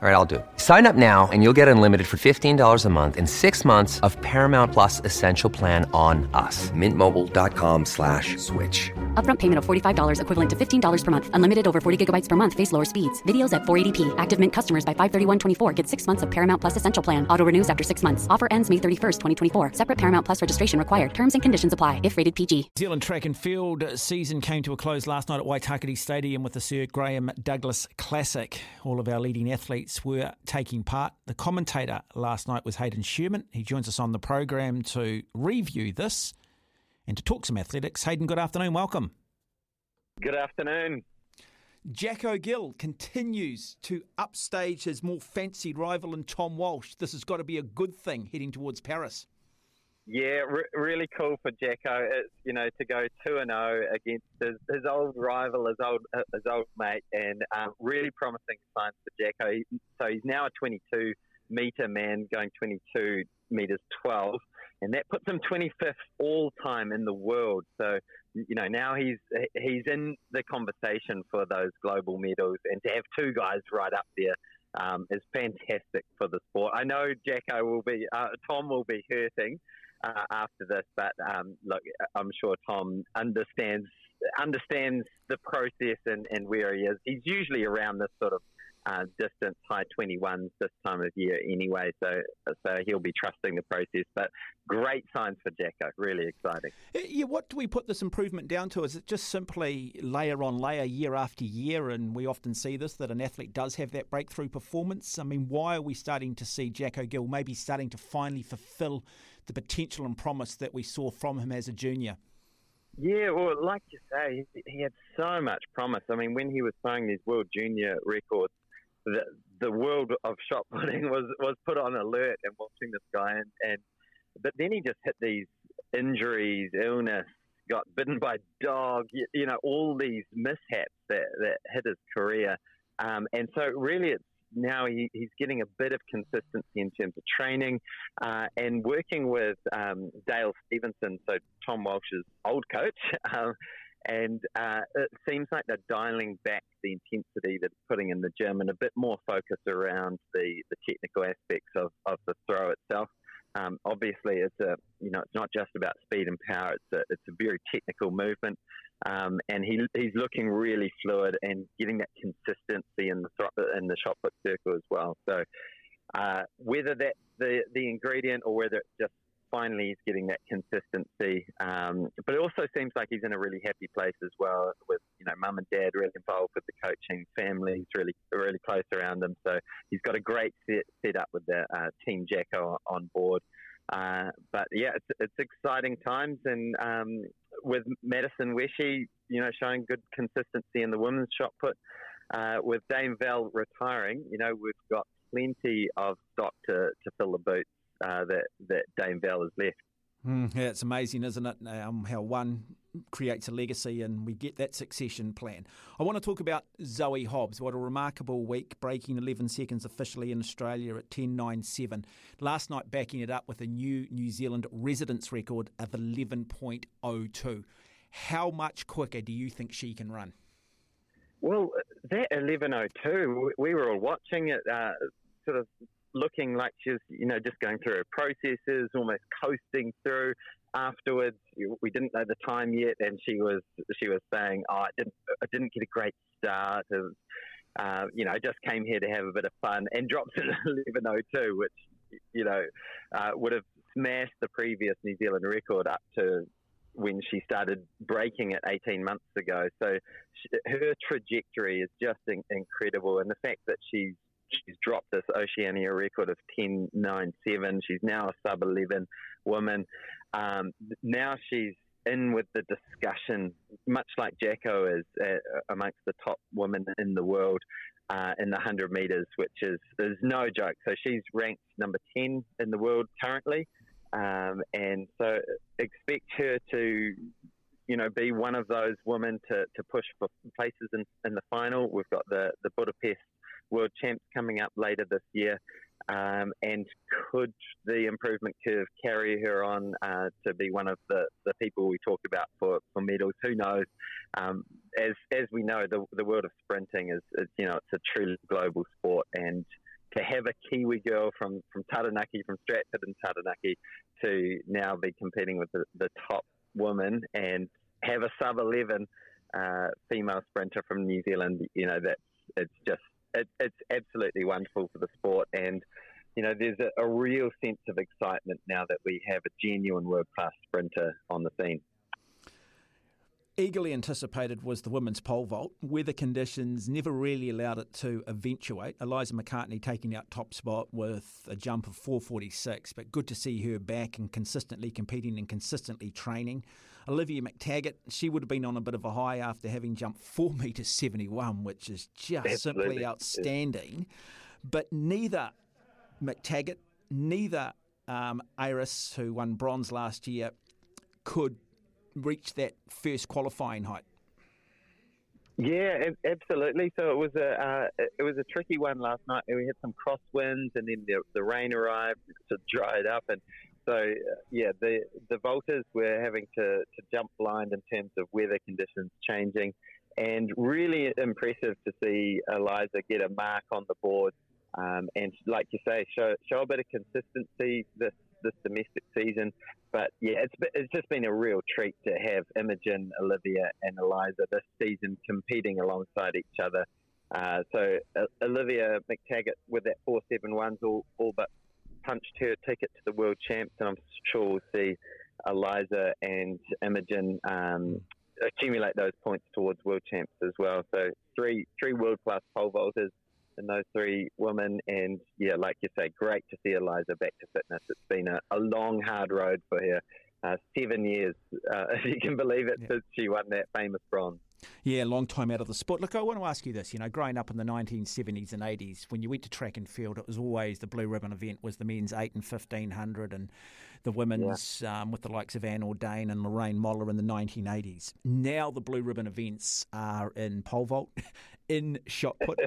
All right, I'll do it. Sign up now and you'll get unlimited for $15 a month in six months of Paramount Plus Essential Plan on us. Mintmobile.com slash switch. Upfront payment of $45 equivalent to $15 per month. Unlimited over 40 gigabytes per month. Face lower speeds. Videos at 480p. Active Mint customers by 531.24 get six months of Paramount Plus Essential Plan. Auto renews after six months. Offer ends May 31st, 2024. Separate Paramount Plus registration required. Terms and conditions apply if rated PG. New Zealand track and field season came to a close last night at Waitakere Stadium with the Sir Graeme Douglas Classic. All of our leading athletes were taking part. The commentator last night was Hayden Sherman. He joins us on the program to review this and to talk some athletics. Hayden, good afternoon. Welcome. Good afternoon. Jacko Gill continues to upstage his more fancied rival in Tom Walsh. This has got to be a good thing heading towards Paris. Yeah, re- really cool for Jacko. It's you know to go two and zero against his, his old rival, his old his old mate, and um, really promising signs for Jacko. So he's now a 22 meter man, going 22 meters 12, and that puts him 25th all time in the world. So you know now he's he's in the conversation for those global medals, and to have two guys right up there. Um, is fantastic for the sport. I know Jacko will be, uh, Tom will be hurting uh, after this. But um, look, I'm sure Tom understands understands the process and, and where he is. He's usually around this sort of uh, distance, high 21s this time of year anyway. So so he'll be trusting the process. But great signs for Jacko. Really exciting. Yeah, what do we put this improvement down to? Is it just simply layer on layer, year after year? And we often see this that an athlete does have that breakthrough performance. I mean, why are we starting to see Jacko Gill maybe starting to finally fulfil the potential and promise that we saw from him as a junior? Yeah, well, like you say, he had so much promise. I mean, when he was throwing these world junior records, the, the world of shot putting was, was put on alert and watching this guy. And, and but then he just hit these injuries, illness, got bitten by dog, you, you know, all these mishaps that, that hit his career. Um, and so really it's now he, he's getting a bit of consistency in terms of training uh, and working with um, Dale Stevenson, so Tom Walsh's old coach. Um, and uh, it seems like they're dialing back the intensity that they're putting in the gym and a bit more focus around the, the technical aspects of, of the throw itself. Um, obviously, it's a you know it's not just about speed and power. It's a it's a very technical movement, um, and he he's looking really fluid and getting that consistency in the in the shot put circle as well. So uh, whether that's the the ingredient or whether it's just finally he's getting that consistency, um, but it also seems like he's in a really happy place as well with you know mum and dad really involved with the coaching, families really really close around him. So he's got a great set set up with the uh, team Jacko on board. Uh, but yeah, it's, it's exciting times, and um, with Maddison Wesche, you know, showing good consistency in the women's shot put. Uh, with Dame Val retiring, you know, we've got plenty of stock to, to fill the boots uh, that that Dame Val has left. Mm, yeah, it's amazing, isn't it? Um, how one creates a legacy and we get that succession plan. I want to talk about Zoe Hobbs. What a remarkable week, breaking 11 seconds officially in Australia at 10.97. Last night, backing it up with a new New Zealand residence record of 11.02. How much quicker do you think she can run? Well, that 11.02, we were all watching it, uh, sort of looking like she was, you know, just going through her processes, almost coasting through. Afterwards, we didn't know the time yet, and she was she was saying, "Oh, I didn't I didn't get a great start. Of, uh, you know, just came here to have a bit of fun," and drops at 11:02, which you know uh, would have smashed the previous New Zealand record up to when she started breaking it 18 months ago. So she, her trajectory is just in, incredible, and the fact that she's she's dropped this Oceania record of 10.97. She's now a sub 11 woman. Um, now she's in with the discussion, much like Jacko is uh, amongst the top women in the world uh, in the 100 metres, which is, is no joke. So she's ranked number 10 in the world currently. Um, and so expect her to, you know, be one of those women to, to push for places in, in the final. We've got the, the Budapest World Champs coming up later this year. Um, and could the improvement curve carry her on uh, to be one of the, the people we talk about for, for medals? Who knows? Um, as as we know, the the world of sprinting is, is, you know it's a truly global sport, and to have a Kiwi girl from from Taranaki, from Stratford and Taranaki, to now be competing with the, the top woman and have a sub eleven uh, female sprinter from New Zealand, you know that's it's just it, it's absolutely wonderful for the sport. And, you know, there's a, a real sense of excitement now that we have a genuine world class sprinter on the scene. Eagerly anticipated was the women's pole vault. Weather conditions never really allowed it to eventuate. Eliza McCartney taking out top spot with a jump of 446, but good to see her back and consistently competing and consistently training. Olivia McTaggart, she would have been on a bit of a high after having jumped 4 metres 71, which is just Absolutely. simply outstanding. But neither McTaggart, neither um, Ayris, who won bronze last year, could reach that first qualifying height. Yeah, absolutely. So it was a uh, it was a tricky one last night. We had some crosswinds, and then the, the rain arrived to dry it up, and so uh, yeah, the the vaulters were having to, to jump blind in terms of weather conditions changing, and really impressive to see Eliza get a mark on the board, um, and like you say, show show a bit of consistency this this domestic season. But yeah, it's it's just been a real treat to have Imogen, Olivia, and Eliza this season competing alongside each other. Uh, so uh, Olivia McTaggart with that four seven ones all all but punched her ticket to the world champs, and I'm sure we'll see Eliza and Imogen um, accumulate those points towards world champs as well. So three three world class pole vaulters and those three women, and yeah, like you say, great to see Eliza back to fitness. It's been a, a long, hard road for her. Uh, seven years, uh, if you can believe it, yeah. since she won that famous bronze. Yeah, long time out of the sport. Look, I want to ask you this. You know, growing up in the 1970s and 80s, when you went to track and field, it was always the blue ribbon event was the men's 8 and 1500 and the women's yeah. um, with the likes of Anne Audain and Lorraine Moller in the 1980s. Now the blue ribbon events are in pole vault, in shot put.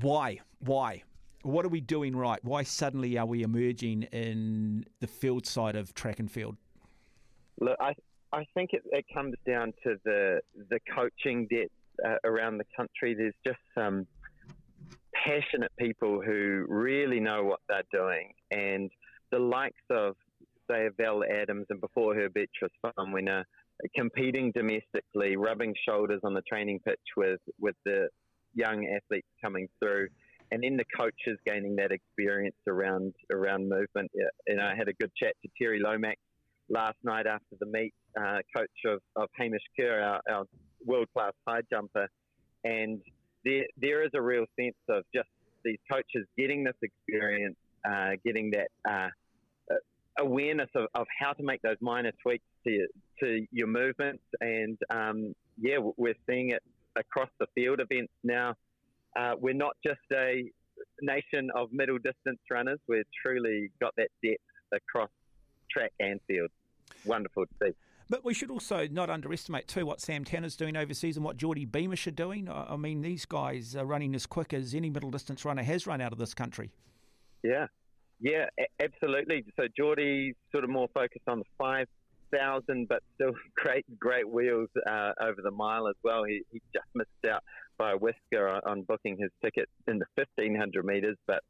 Why? Why? What are we doing right? Why suddenly are we emerging in the field side of track and field? Look, I, I think it, it comes down to the the coaching depth uh, around the country. There's just some passionate people who really know what they're doing, and the likes of say Val Adams and before her Beatrice Faumuina competing domestically, rubbing shoulders on the training pitch with with the young athletes coming through, and then the coaches gaining that experience around around movement. And I had a good chat to Terry Lomax last night after the meet, uh, coach of, of Hamish Kerr, our, our world class high jumper, and there there is a real sense of just these coaches getting this experience, uh, getting that. Uh, awareness of, of how to make those minor tweaks to, to your movements, and um, yeah, we're seeing it across the field events now. Uh, we're not just a nation of middle distance runners. We've truly got that depth across track and field. Wonderful to see. But we should also not underestimate too what Sam Tanner's doing overseas and what Geordie Beamish are doing. I mean, these guys are running as quick as any middle distance runner has run out of this country. Yeah, yeah, absolutely. So Geordie's sort of more focused on the five thousand, but still great, great wheels uh, over the mile as well. He, he just missed out by a whisker on, on booking his ticket in the fifteen hundred meters, but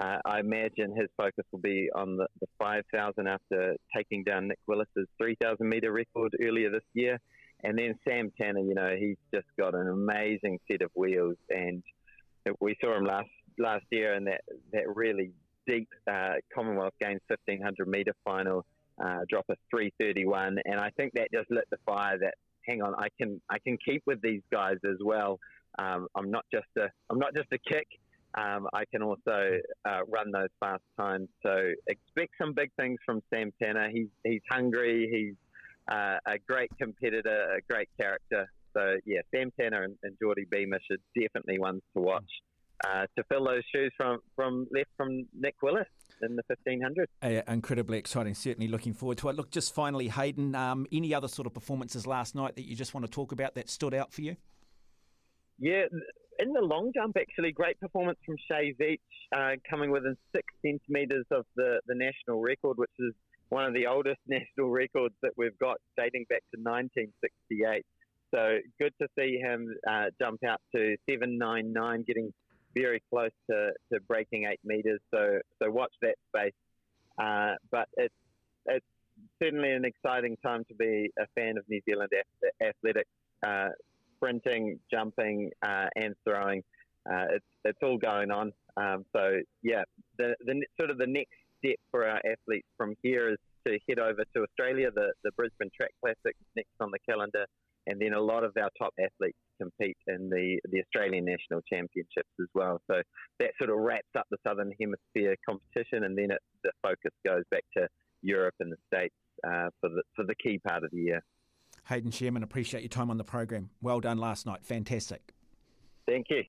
uh, I imagine his focus will be on the, the five thousand after taking down Nick Willis's three thousand meter record earlier this year. And then Sam Tanner, you know, he's just got an amazing set of wheels, and we saw him last last year in that that really deep uh, Commonwealth Games 1500 meter final uh, drop a 331, and I think that just lit the fire. That hang on, I can I can keep with these guys as well. Um, I'm not just a I'm not just a kick. Um, I can also uh, run those fast times. So expect some big things from Sam Tanner. He's he's hungry. He's uh, a great competitor, a great character. So yeah, Sam Tanner and, and Geordie Beamish are definitely ones to watch uh, to fill those shoes from from left from Nick Willis in the 1500. Uh, incredibly exciting. Certainly looking forward to it. Look, just finally, Hayden, um, any other sort of performances last night that you just want to talk about that stood out for you? Yeah, in the long jump, actually, great performance from Shay Veach, uh, coming within six centimetres of the, the national record, which is one of the oldest national records that we've got dating back to 1968. So good to see him uh, jump out to 799, getting very close to, to breaking eight metres. So so watch that space. Uh, but it's it's certainly an exciting time to be a fan of New Zealand athletics, uh, sprinting, jumping, uh, and throwing. Uh, it's it's all going on. Um, so yeah, the the sort of the next step for our athletes from here is to head over to Australia. The the Brisbane Track Classic next on the calendar, and then a lot of our top athletes compete in the the Australian National Championships as well. So that sort of wraps up the Southern Hemisphere competition, and then it, the focus goes back to Europe and the States uh, for the for the key part of the year. Hayden Sherman, appreciate your time on the program. Well done last night. Fantastic. Thank you.